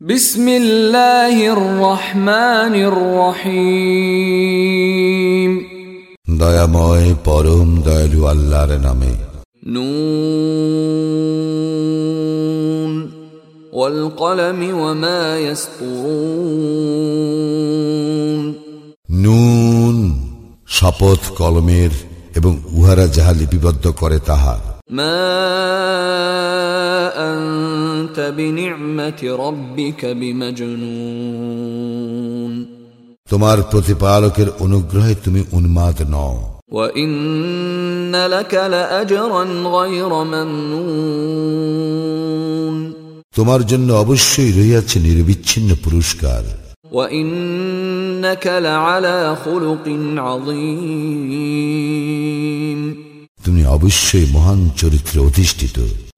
বিসমিল্লাহির রহমানির রহিম। দয়াময় পরম দয়ালু আল্লাহর নামে। নুন ওয়াল কলমি ওয়া নুন শপথ কলমের এবং উহারা যাহা লিপিবদ্ধ করে তাহা। মা তোমার প্রতিপালকের অনুগ্রহে তুমি উন্মাদ নও। তোমার জন্য অবশ্যই রইয়াছে নির্বিচ্ছিন্ন পুরস্কার। তুমি অবশ্যই মহান চরিত্রে অধিষ্ঠিত।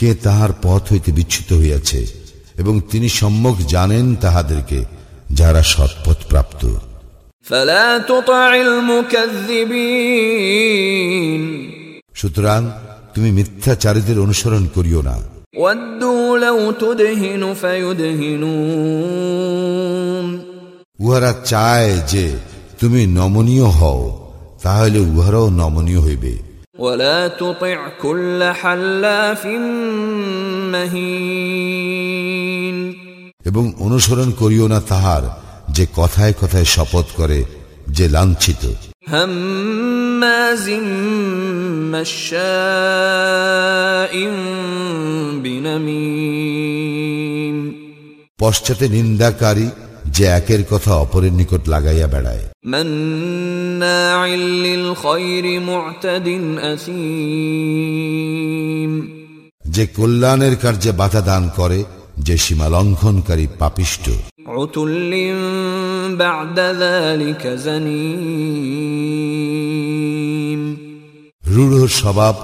কে তাহার পথ হইতে বিচ্ছুত হইয়াছে এবং তিনি সম্মুখ জানেন তাহাদেরকে যারা সৎপথ প্রাপ্ত। সুতরাং তুমি মিথ্যাচারীদের অনুসরণ করিও না। উহারা চায় যে তুমি নমনীয় হও তাহলে উহারাও নমনীয় হইবে। ولا تطع كل حلاف مهين এবং অনুসরণ করিও না তাহার যে কথায় কথায় শপথ করে যে লাঞ্ছিত هماز مشاء بنميم পশ্চাতে নিন্দাকারী যে একের কথা অপরের নিকট লাগাইয়া বেড়ায় مناع للخير معتد أثيم যে কল্যাণের কার্যে বাধা দান করে যে সীমা লঙ্ঘনকারী পাপিষ্ট عتل بعد ذلك زنيم রূঢ় স্বভাব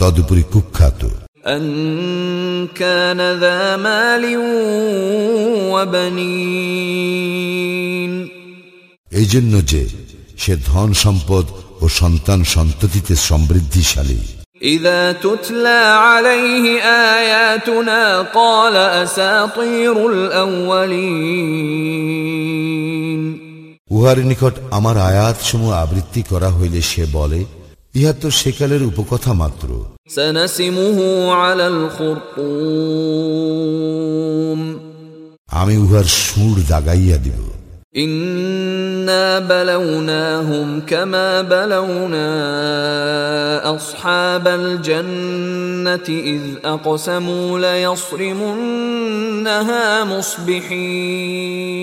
তদুপরি কুখ্যাত أن كان ذا مال وبنين এই জন্য যে সে ধন সম্পদ ও সন্তান সন্ততিতে সমৃদ্ধিশালী إذا تتلى عليه آياتنا قال أساطير الأولين উহার নিকট আমার আয়াত সমূহ আবৃত্তি করা হইলে সে বলে ইহা তো সেকালের উপকথা মাত্র سنسمه على الخرطوم আমি উহার সুর দাগাইয়া দিব إنا بلوناهم كما بلونا أصحاب الجنة إذ أقسموا ليصرمنها مصبحين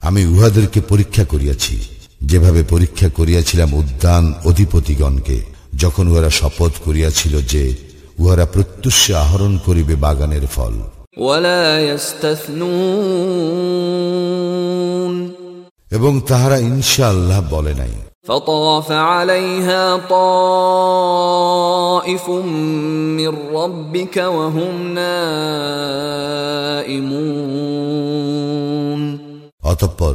আমি উহাদেরকে পরীক্ষা করিয়াছি যেভাবে পরীক্ষা করিয়াছিলাম উদ্যান অধিপতিগণকে যখন উহারা শপথ করিয়াছিল যে উহারা প্রত্যুষে আহরণ করিবে বাগানের ফল ولا يستثنون এবং তাহারা ইনশাআল্লাহ বলে নাই فطاف عليها طائف من ربك وهم نائمون অতঃপর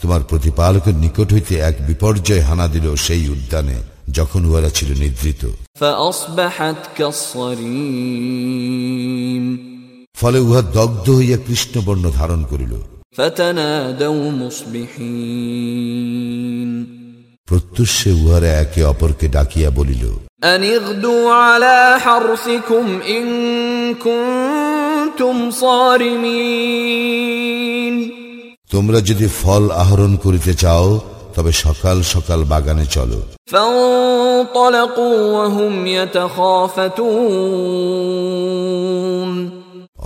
তোমার প্রতিপালকের নিকট হইতে এক বিপর্যয় হানা দিল সেই উদ্যানে যখন উহারা ছিল নিদ্রিত فأصبحت كالصريم ফলে উহা দগ্ধ হইয়া কৃষ্ণবর্ণ ধারণ করিল فتنادوا مصبحين প্রত্যুষে উহারা একে অপরকে ডাকিয়া বলিল أن اغدوا على حرثكم إن كنتم صارمين তোমরা যদি ফল আহরণ করিতে চাও তবে সকাল সকাল বাগানে চলো فانطلقوا وهم يتخافتون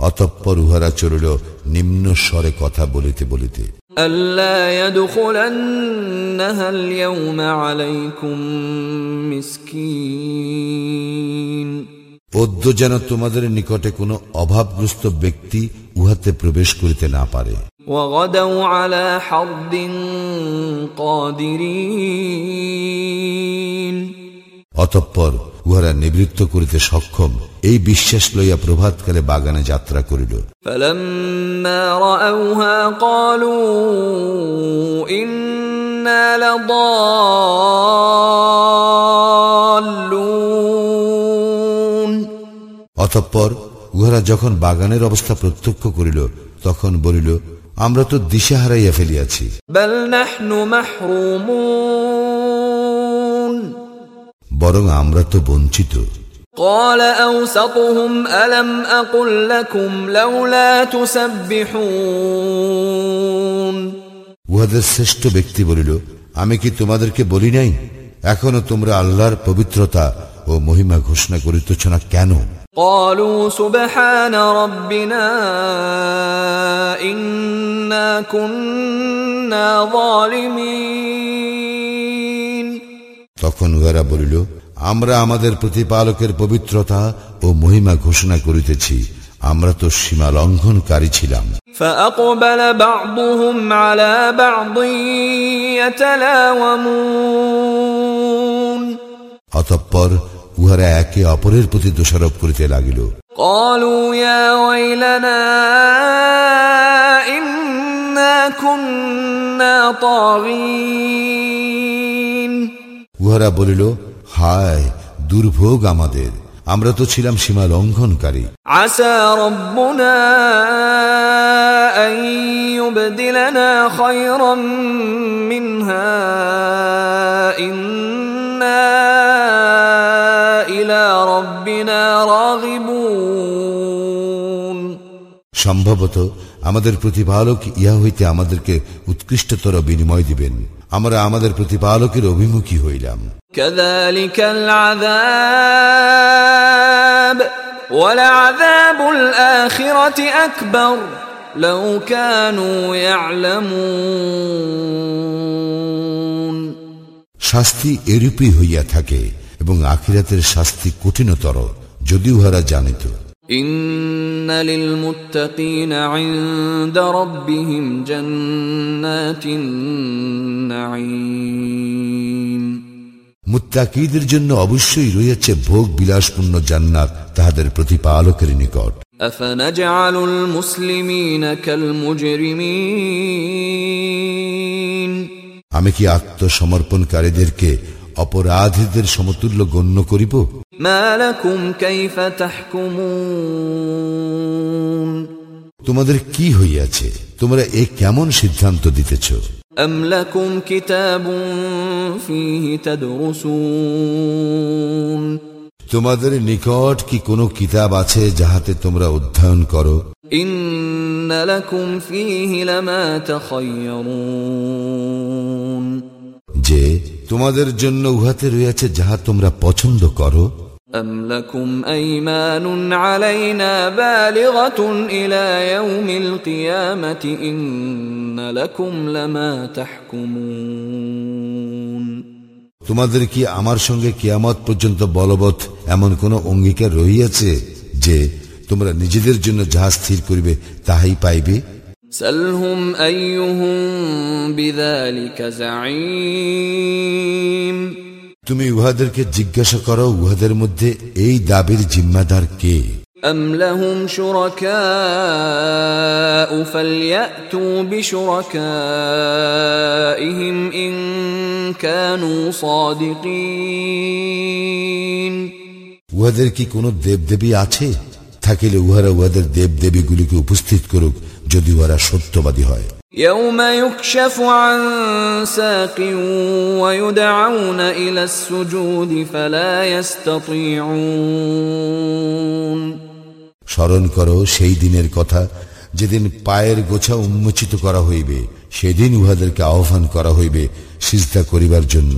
অতঃপর উহারা চলিল নিম্ন স্বরে কথা বলিতে বলিতে। পদ্য যেন তোমাদের নিকটে কোনো অভাবগ্রস্ত ব্যক্তি উহাতে প্রবেশ করিতে না পারে। অতঃপর উহারা নিবৃত্ত করিতে সক্ষম। এই বিশ্বাস লইয়া প্রভাতকালে বাগানে যাত্রা করিল। অতঃপর উহারা যখন বাগানের অবস্থা প্রত্যক্ষ করিল তখন বলিল আমরা তো দিশা হারাইয়া ফেলিয়াছি। বাল নাহনু মাহরুমুন। বরং আমরা তো বঞ্চিত قال أوسطهم ألم أقل لكم لولا تسبحون উহাদের শ্রেষ্ঠ ব্যক্তি বলিল আমি কি তোমাদেরকে বলি নাই এখনো তোমরা আল্লাহর পবিত্রতা ও মহিমা ঘোষণা করিতেছ না কেন قالوا سبحان ربنا إنا كنا ظالمين তখন উহারা বলিল আমরা আমাদের প্রতিপালকের পবিত্রতা ও মহিমা ঘোষণা করিতেছি আমরা তো সীমা লঙ্ঘনকারী ছিলাম فأقبل بعضهم على بعض يتلاومون অতঃপর উহারা একে অপরের প্রতি দোষারোপ করিতে লাগিল قالوا يا ويلنا إنا كنا طاغين উহারা বলিল হায় দুর্ভোগ আমাদের। আমরা তো ছিলাম সীমা লঙ্ঘনকারী। আসা ইন্না ইলা সম্ভবত আমাদের প্রতিপালক ইহা হইতে আমাদেরকে উৎকৃষ্টতর বিনিময় দিবেন। আমরা আমাদের প্রতিপালকের অভিমুখী হইলাম। শাস্তি এরূপই হইয়া থাকে এবং আখিরাতের শাস্তি কঠিনতর যদি উহারা জানিত। إن للمتقين عند ربهم جنات النعيم মুত্তাকিদের জন্য অবশ্যই রয়েছে ভোগ বিলাসপূর্ণ জান্নাত তাহাদের প্রতিপালকের নিকট أفنجعل المسلمين كالمجرمين আমি কি আত্মসমর্পণকারীদেরকে অপরাধীদের সমতুল্য গণ্য করিব তোমাদের কি হইয়াছে? তোমরা এ কেমন সিদ্ধান্ত দিতেছ? তোমাদের নিকট কি কোনো কিতাব আছে যাহাতে তোমরা অধ্যয়ন করো? ইন্নালাকুম ফিহি লামা তাখায়্যারুন তোমাদের জন্য উহাতে রয়েছে যাহা তোমরা পছন্দ করো أم لكم أيمان علينا بالغة إلى يوم القيامة إن لكم لما تحكمون তোমাদের কি আমার সঙ্গে কিয়ামত পর্যন্ত বলবৎ এমন কোন অঙ্গীকার রহিয়াছে যে তোমরা নিজেদের জন্য যাহা স্থির করিবে তাহাই পাইবে سلهم أيهم بذلك زعيم তুমি উহাদেরকে জিজ্ঞাসা করো উহাদের মধ্যে এই দাবির জিম্মাদার কে أم لهم شركاء فليأتوا بشركائهم إن كانوا صادقين উহাদের কি কোনো দেবদেবী আছে থাকিলে উহারা উহাদের দেবদেবীগুলিকে উপস্থিত করুক যদি উহারা সত্যবাদী হয় يوم يكشف عن ساق ويدعون إلى السجود فلا يستطيعون স্মরণ করো সেই দিনের কথা যেদিন পায়ের গোছা উন্মোচিত করা হইবে সেদিন উহাদেরকে আহ্বান করা হইবে সিজদা করিবার জন্য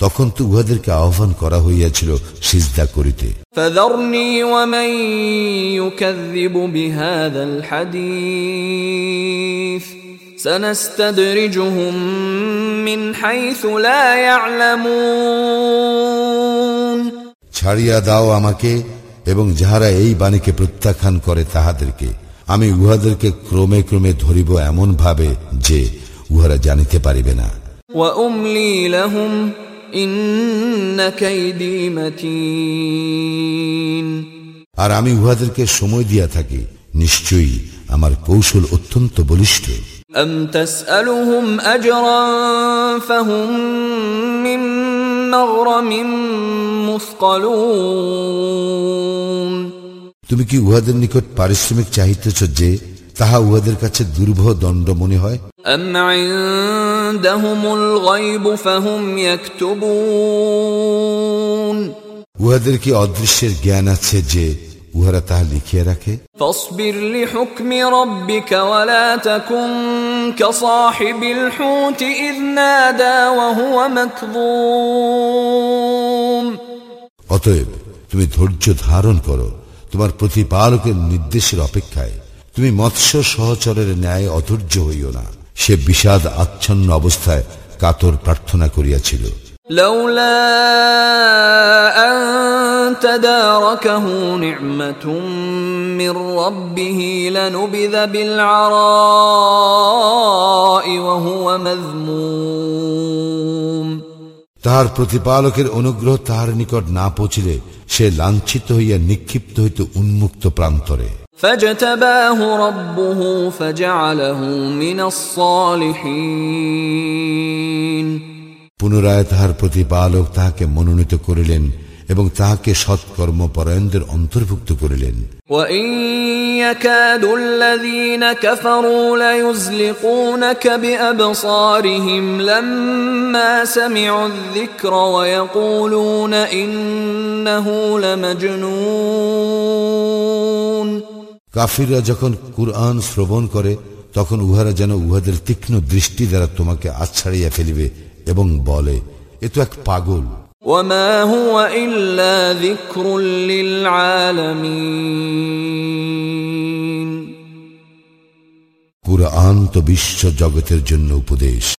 তখন তো উহাদেরকে আহ্বান করা হইয়াছিল সিজদা করিতে فذرني ومن يكذب بهذا الحديث سنستدرجهم من حيث لا يعلمون ছাড়িয়া দাও আমাকে এবং যাহারা এই বাণীকে প্রত্যাখ্যান করে তাহাদেরকে আমি উহাদেরকে ক্রমে ক্রমে ধরিব এমন ভাবে যে উহারা জানিতে পারিবে না وأملي لهم إن كيدي متين আর আমি উহাদেরকে সময় দিয়া থাকি নিশ্চয়ই আমার কৌশল অত্যন্ত বলিষ্ঠ أم تسألهم أجرا فهم من مغرم مثقلون তুমি কি উহাদের নিকট পারিশ্রমিক চাহিতেছ যে তাহা উহাদের কাছে দুর্ভ দণ্ড মনে হয় أم عندهم الغيب فهم يكتبون উহাদের কি অদৃশ্যের জ্ঞান আছে যে উহারা তাহা লিখিয়া রাখে فاصبر لحكم ربك ولا تكن كصاحب الحوت إذ نادى وهو مكظوم অতএব তুমি ধৈর্য ধারণ করো তোমার প্রতিপালকের নির্দেশের অপেক্ষায় তুমি মৎস্য সহচরের ন্যায় অধৈর্য হইও না সে বিষাদ আচ্ছন্ন অবস্থায় কাতর প্রার্থনা করিয়াছিল لولا أن تداركه نعمة من ربه لنبذ بالعراء وهو مذموم তাহার প্রতিপালকের অনুগ্রহ তাহার নিকট না পৌঁছিলে সে লাঞ্ছিত হইয়া নিক্ষিপ্ত হইত উন্মুক্ত প্রান্তরে فاجتباه ربه فجعله من الصالحين পুনরায় তাহার প্রতিপালক তাহাকে মনোনীত করিলেন এবং তাহাকে সৎকর্মপরায়ণদের অন্তর্ভুক্ত করিলেন وإن يكاد الذين كفروا ليزلقونك بأبصارهم لما سمعوا الذكر ويقولون إنه لمجنون কাফিররা যখন কুরআন শ্রবণ করে তখন উহারা যেন উহাদের তীক্ষ্ণ দৃষ্টি দ্বারা তোমাকে আছাড়িয়া ফেলিবে এবং বলে এ তো এক পাগল وما هو إلا ذكر للعالمين কুরআন তো বিশ্ব জগতের জন্য উপদেশ